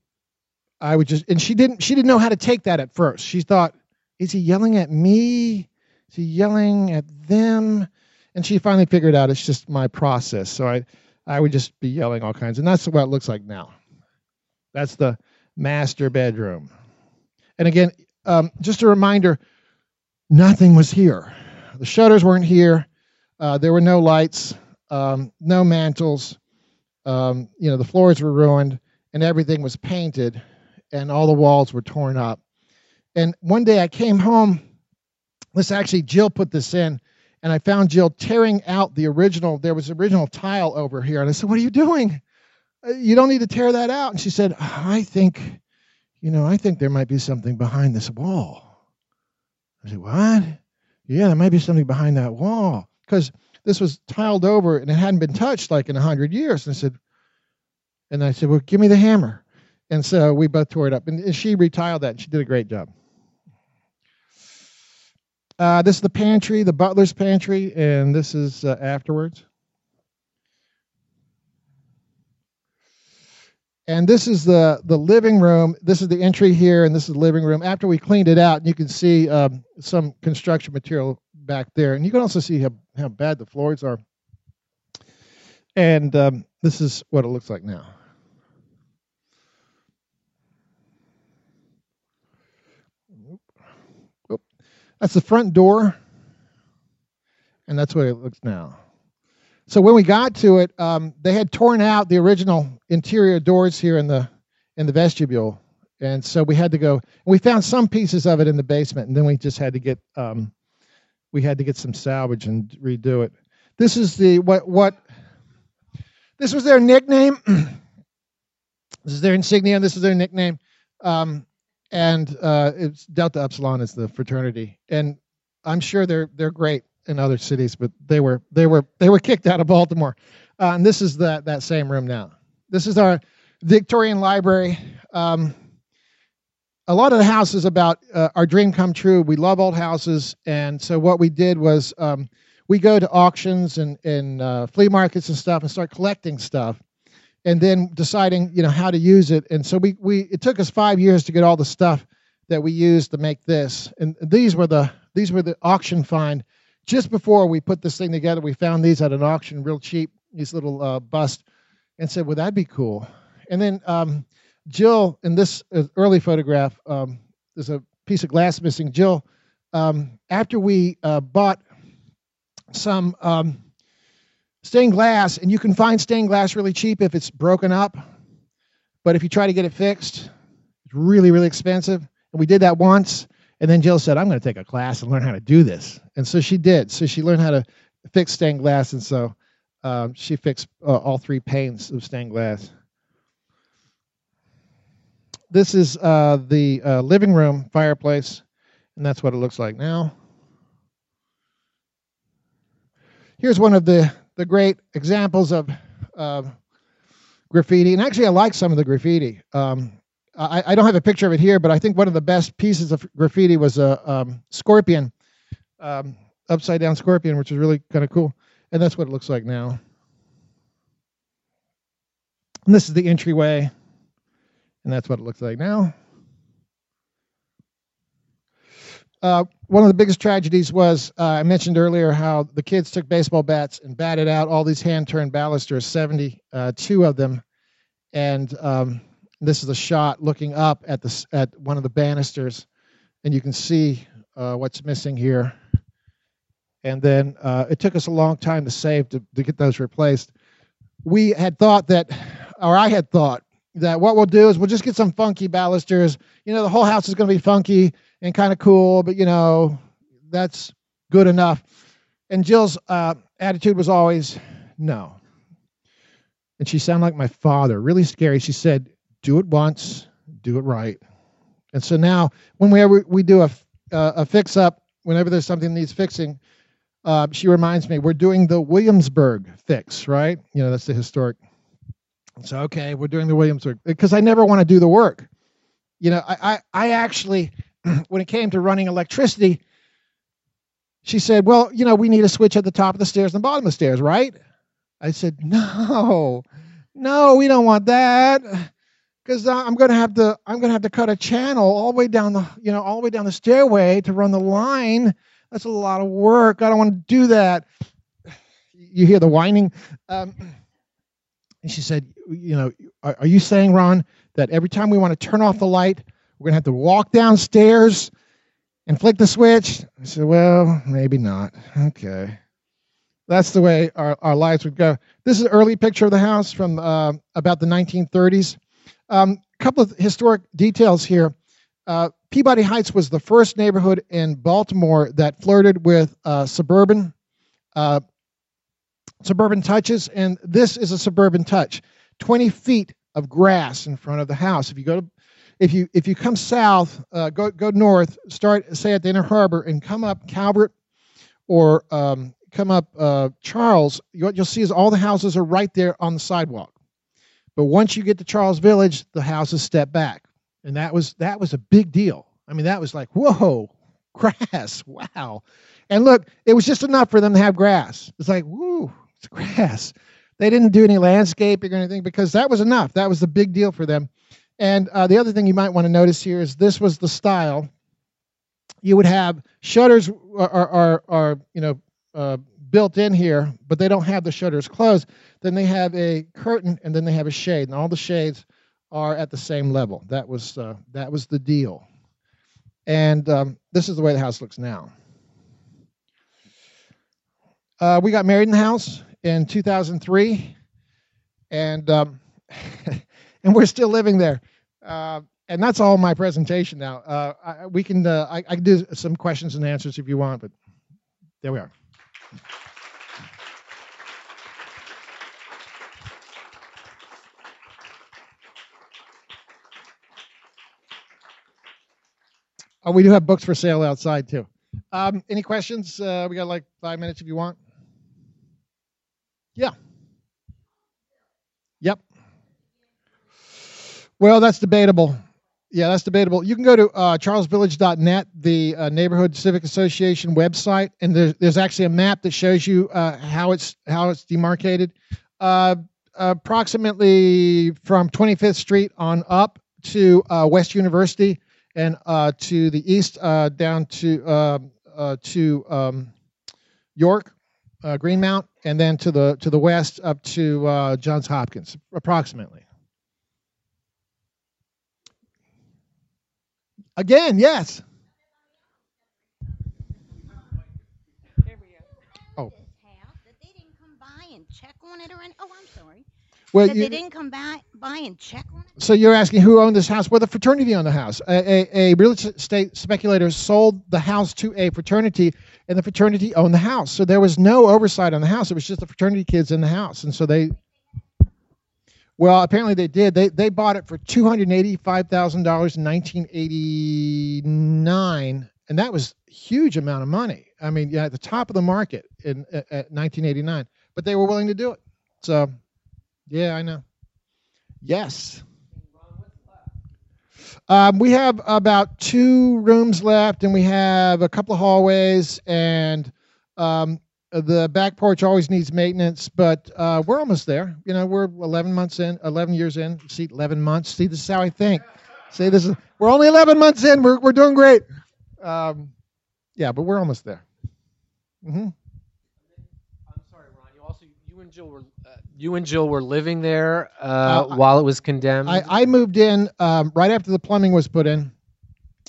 I would just and she didn't she didn't know how to take that at first. She thought, is he yelling at me? Is he yelling at them? And she finally figured out it's just my process. So I I would just be yelling all kinds, and that's what it looks like now. That's the master bedroom. And again, um, just a reminder nothing was here. The shutters weren't here. Uh, there were no lights, um, no mantles. Um, you know, the floors were ruined and everything was painted and all the walls were torn up. And one day I came home. This actually, Jill put this in, and I found Jill tearing out the original. There was original tile over here. And I said, What are you doing? Uh, you don't need to tear that out. And she said, I think, you know, I think there might be something behind this wall. I said, What? Yeah, there might be something behind that wall. Because this was tiled over and it hadn't been touched like in a hundred years. And I said, and I said, Well, give me the hammer. And so we both tore it up. And she retiled that. And she did a great job. Uh, this is the pantry, the butler's pantry, and this is uh, afterwards. And this is the, the living room. This is the entry here, and this is the living room. After we cleaned it out, and you can see um, some construction material back there. And you can also see how, how bad the floors are. And um, this is what it looks like now. That's the front door, and that's what it looks now. So when we got to it, um, they had torn out the original interior doors here in the in the vestibule, and so we had to go. We found some pieces of it in the basement, and then we just had to get um, we had to get some salvage and redo it. This is the what what this was their nickname. this is their insignia. This is their nickname. Um, and uh, it's Delta Upsilon is the fraternity, and I'm sure they're they're great in other cities, but they were they were they were kicked out of Baltimore, uh, and this is that that same room now. This is our Victorian library. Um, a lot of the house is about uh, our dream come true. We love old houses, and so what we did was um, we go to auctions and and uh, flea markets and stuff and start collecting stuff and then deciding you know how to use it. And so we we it took us five years to get all the stuff that we used to make this. And these were the these were the auction find. Just before we put this thing together we found these at an auction real cheap these little uh, bust and said well that'd be cool. And then um, jill in this uh, early photograph um, there's a piece of glass missing. Jill um, after we uh, bought some um, stained glass, and you can find stained glass really cheap if it's broken up. But if you try to get it fixed, it's really, really expensive. And we did that once. And then Jill said, I'm going to take a class and learn how to do this. And so she did. So she learned how to fix stained glass. And so um, she fixed uh, all three panes of stained glass. This is uh, the uh, living room fireplace, and that's what it looks like now. Here's one of the the great examples of uh, graffiti. And actually, I like some of the graffiti. Um, I, I, don't have a picture of it here, but I think one of the best pieces of graffiti was a um, scorpion, um, upside down scorpion, which is really kind of cool. And that's what it looks like now. And this is the entryway, and that's what it looks like now. Uh, one of the biggest tragedies was uh, I mentioned earlier how the kids took baseball bats and batted out all these hand turned balusters, 72 of them. And um, this is a shot looking up at, the, at one of the banisters, and you can see uh, what's missing here. And then uh, it took us a long time to save to, to get those replaced. We had thought that, or I had thought, that what we'll do is we'll just get some funky balusters. You know, the whole house is going to be funky and kind of cool, but you know, that's good enough. And Jill's uh, attitude was always no. And she sounded like my father, really scary. She said, "Do it once, do it right." And so now, whenever we do a uh, a fix up, whenever there's something that needs fixing, uh, she reminds me we're doing the Williamsburg fix, right? You know, that's the historic. So okay, we're doing the Williamsburg because I never want to do the work. You know, I I, I actually when it came to running electricity, she said, Well, you know, we need a switch at the top of the stairs and the bottom of the stairs, right? I said, No, no, we don't want that. Because I'm gonna have to I'm gonna have to cut a channel all the way down the you know all the way down the stairway to run the line. That's a lot of work. I don't want to do that. You hear the whining. Um, and she said, you know, are, are you saying, Ron, that every time we want to turn off the light, We're going to have to walk downstairs and flick the switch. I said, Well, maybe not. Okay. That's the way our, our lives would go. This is an early picture of the house from uh, about the 1930s. A um, couple of historic details here. Uh, Peabody Heights was the first neighborhood in Baltimore that flirted with uh, suburban uh, suburban touches, and this is a suburban touch. 20 feet of grass in front of the house. If you go to if you if you come south, uh, go go north, start say at the Inner Harbor and come up Calvert or um, come up uh, Charles, what you'll see is all the houses are right there on the sidewalk. But once you get to Charles Village, the houses step back, and that was that was a big deal. I mean, that was like whoa, grass, wow. And look, it was just enough for them to have grass. It's like woo, it's grass. They didn't do any landscaping or anything because that was enough. That was the big deal for them. And uh, the other thing you might want to notice here is this was the style. You would have shutters are, are, are you know uh, built in here, but they don't have the shutters closed. Then they have a curtain and then they have a shade, and all the shades are at the same level. That was uh, that was the deal. And um, this is the way the house looks now. Uh, we got married in the house in 2003, and um, and we're still living there. Uh, and that's all my presentation now. Uh, I, we can uh, I, I, can do some questions and answers if you want, but there we are. Oh, we do have books for sale outside too. Um, any questions? Uh, we got like five minutes if you want. Yeah. Yep. Well, that's debatable. Yeah, that's debatable. You can go to uh, charlesvillage.net, the uh, Neighborhood Civic Association website, and there's, there's actually a map that shows you uh, how it's how it's demarcated. Uh, approximately from 25th Street on up to uh, West University, and uh, to the east down to to um, York, Greenmount, and then to the to the west up to Johns Hopkins, approximately. Again, yes. Oh. That they didn't come by and check on it or any, oh, I'm sorry. Well, that you, they didn't come by, by and check on it. So you're asking who owned this house? Well, the fraternity owned the house. A, a, a real estate speculator sold the house to a fraternity, and the fraternity owned the house. So there was no oversight on the house. It was just the fraternity kids in the house, and so they well, apparently they did. They they bought it for two hundred eighty-five thousand dollars in nineteen eighty-nine, and that was huge amount of money. I mean, yeah, at the top of the market in at nineteen eighty-nine, but they were willing to do it. So, yeah, I know. Yes. Um, we have about two rooms left, and we have a couple of hallways, and um, the back porch always needs maintenance, but uh, we're almost there. You know, we're 11 months in, 11 years in. See, 11 months. See, this is how I think. See, this is we're only 11 months in. We're we're doing great. Um, yeah, but we're almost there. Mm-hmm. I'm sorry, Ron. You also you and Jill were uh, you and Jill were living there uh, uh while it was condemned. I, I moved in um, right after the plumbing was put in.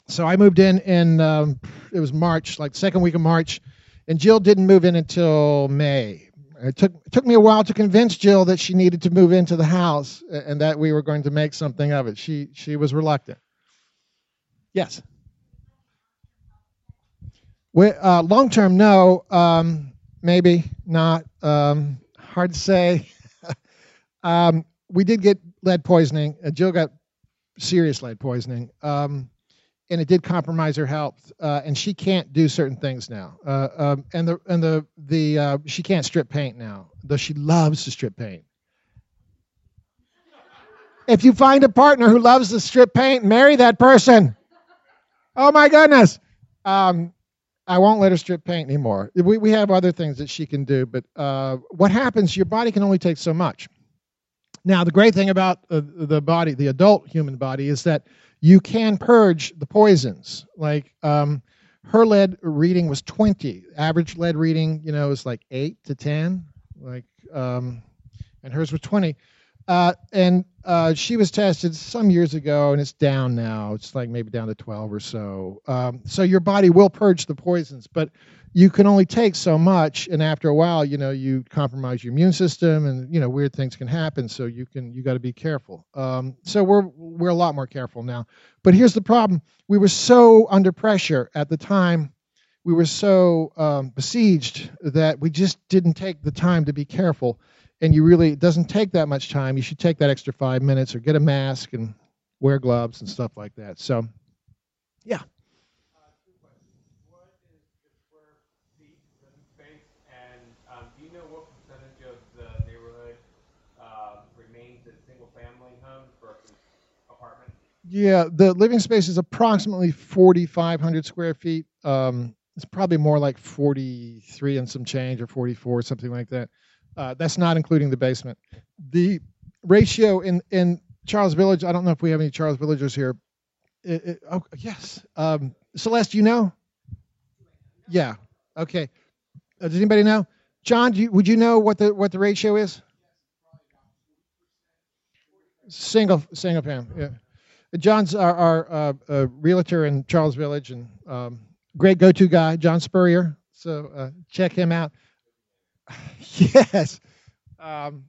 So I moved in in um, it was March, like second week of March and Jill didn't move in until May. It took it took me a while to convince Jill that she needed to move into the house and that we were going to make something of it. She she was reluctant. Yes. uh, long term, no. Um, maybe not. Um, hard to say. um, we did get lead poisoning. Uh, Jill got serious lead poisoning. Um, and it did compromise her health, uh, and she can't do certain things now. Uh, um, and the and the the uh, she can't strip paint now, though she loves to strip paint. If you find a partner who loves to strip paint, marry that person. Oh my goodness. Um, I won't let her strip paint anymore. We, we have other things that she can do, but uh, what happens, your body can only take so much. Now, the great thing about uh, the body, the adult human body, is that you can purge the poisons. Like um, her lead reading was 20. Average lead reading, you know, is like 8 to 10. Like, um, and hers was 20. Uh, and uh, she was tested some years ago, and it's down now. It's like maybe down to 12 or so. Um, so your body will purge the poisons, but you can only take so much, and after a while, you know, you compromise your immune system, and you know, weird things can happen. So you can you got to be careful. Um, so we're we're a lot more careful now. But here's the problem: we were so under pressure at the time. We were so um, besieged that we just didn't take the time to be careful. And you really, it doesn't take that much time. You should take that extra five minutes or get a mask and wear gloves and stuff like that. So, yeah. Yeah, the living space is approximately 4,500 square feet. Um, it's probably more like 43 and some change or 44, something like that. Uh, that's not including the basement. The ratio in, in Charles Village, I don't know if we have any Charles Villagers here. It, it, oh, yes. Um, Celeste, you know? Yeah. Okay. Uh, does anybody know? John, you, would you know what the what the ratio is? Single single family. Yeah. John's our, our uh, uh, realtor in Charles Village and um, great go-to guy, John Spurrier. So uh, check him out. yes, um,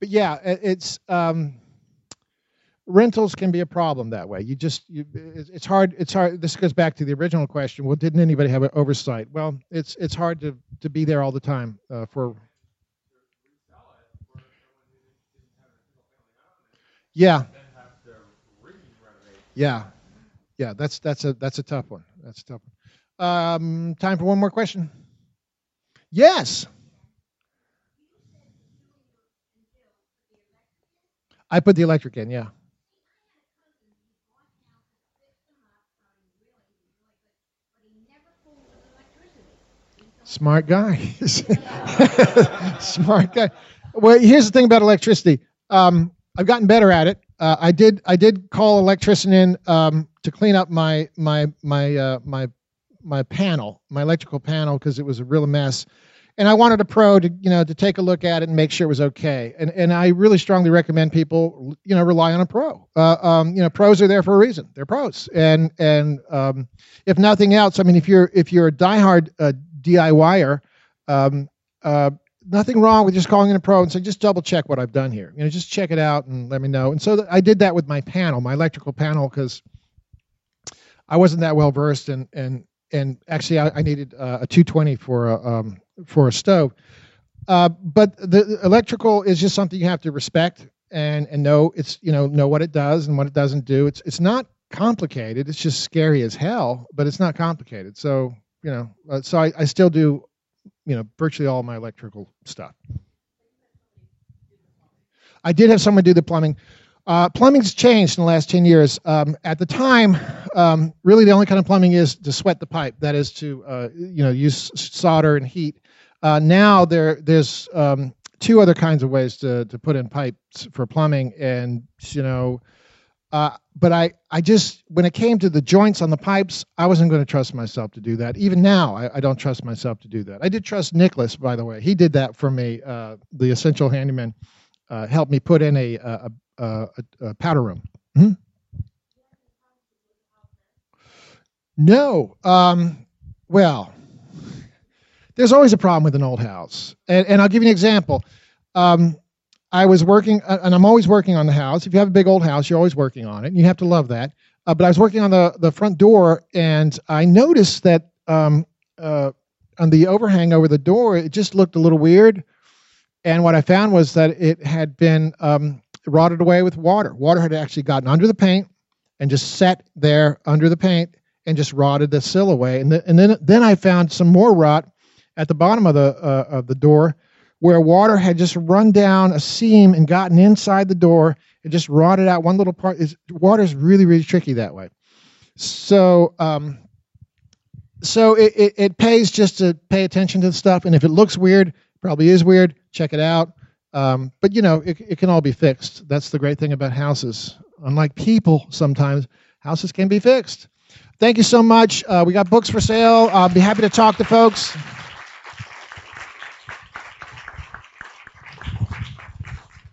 but yeah, it's um, rentals can be a problem that way. You just you, it's hard. It's hard. This goes back to the original question. Well, didn't anybody have an oversight? Well, it's it's hard to to be there all the time uh, for. Yeah. Yeah, yeah, that's that's a that's a tough one. That's a tough one. Um, time for one more question. Yes. I put the electric in, yeah. Smart guy. Smart guy. Well, here's the thing about electricity. Um, I've gotten better at it uh, I did I did call electrician in um, to clean up my my my uh, my my panel, my electrical panel, because it was a real mess. And I wanted a pro to you know to take a look at it and make sure it was okay. And and I really strongly recommend people you know rely on a pro. Uh, um, you know pros are there for a reason. They're pros. And and um, if nothing else, I mean if you're if you're a diehard uh, DIYer, um, uh, nothing wrong with just calling in a pro and saying, just double check what I've done here. You know, just check it out and let me know. And so th- I did that with my panel, my electrical panel, because I wasn't that well versed and and and actually I, I needed uh, a 220 for a um, for a stove. Uh, but the electrical is just something you have to respect and and know it's you know know what it does and what it doesn't do. It's it's not complicated. It's just scary as hell, but it's not complicated. So you know, uh, so I, I still do you know virtually all my electrical stuff. I did have someone do the plumbing. Uh, plumbing's changed in the last 10 years. Um, at the time, um, really the only kind of plumbing is to sweat the pipe. That is to uh, you know use solder and heat. Uh, now there there's um, two other kinds of ways to to put in pipes for plumbing, and you know uh, but I, I just, when it came to the joints on the pipes, I wasn't going to trust myself to do that. Even now, I, I, don't trust myself to do that. I did trust Nicholas, by the way. He did that for me. Uh, the essential handyman uh, helped me put in a, a, a, a powder room. Mm-hmm. No. Um, well, there's always a problem with an old house. And, and I'll give you an example. Um, I was working, uh, and I'm always working on the house. If you have a big old house, you're always working on it, and you have to love that. Uh, but I was working on the the front door, and I noticed that um, uh, on the overhang over the door, it just looked a little weird. And what I found was that it had been um, rotted away with water. Water had actually gotten under the paint and just set there under the paint and just rotted the sill away. And, the, and then then I found some more rot at the bottom of the uh, of the door where water had just run down a seam and gotten inside the door. It just rotted out one little part. Water is really, really tricky that way. So, um, so it, it, it, pays just to pay attention to the stuff. And if it looks weird, probably is weird, check it out. Um, but you know, it, it can all be fixed. That's the great thing about houses. Unlike people, sometimes houses can be fixed. Thank you so much. Uh, we got books for sale. I'll be happy to talk to folks.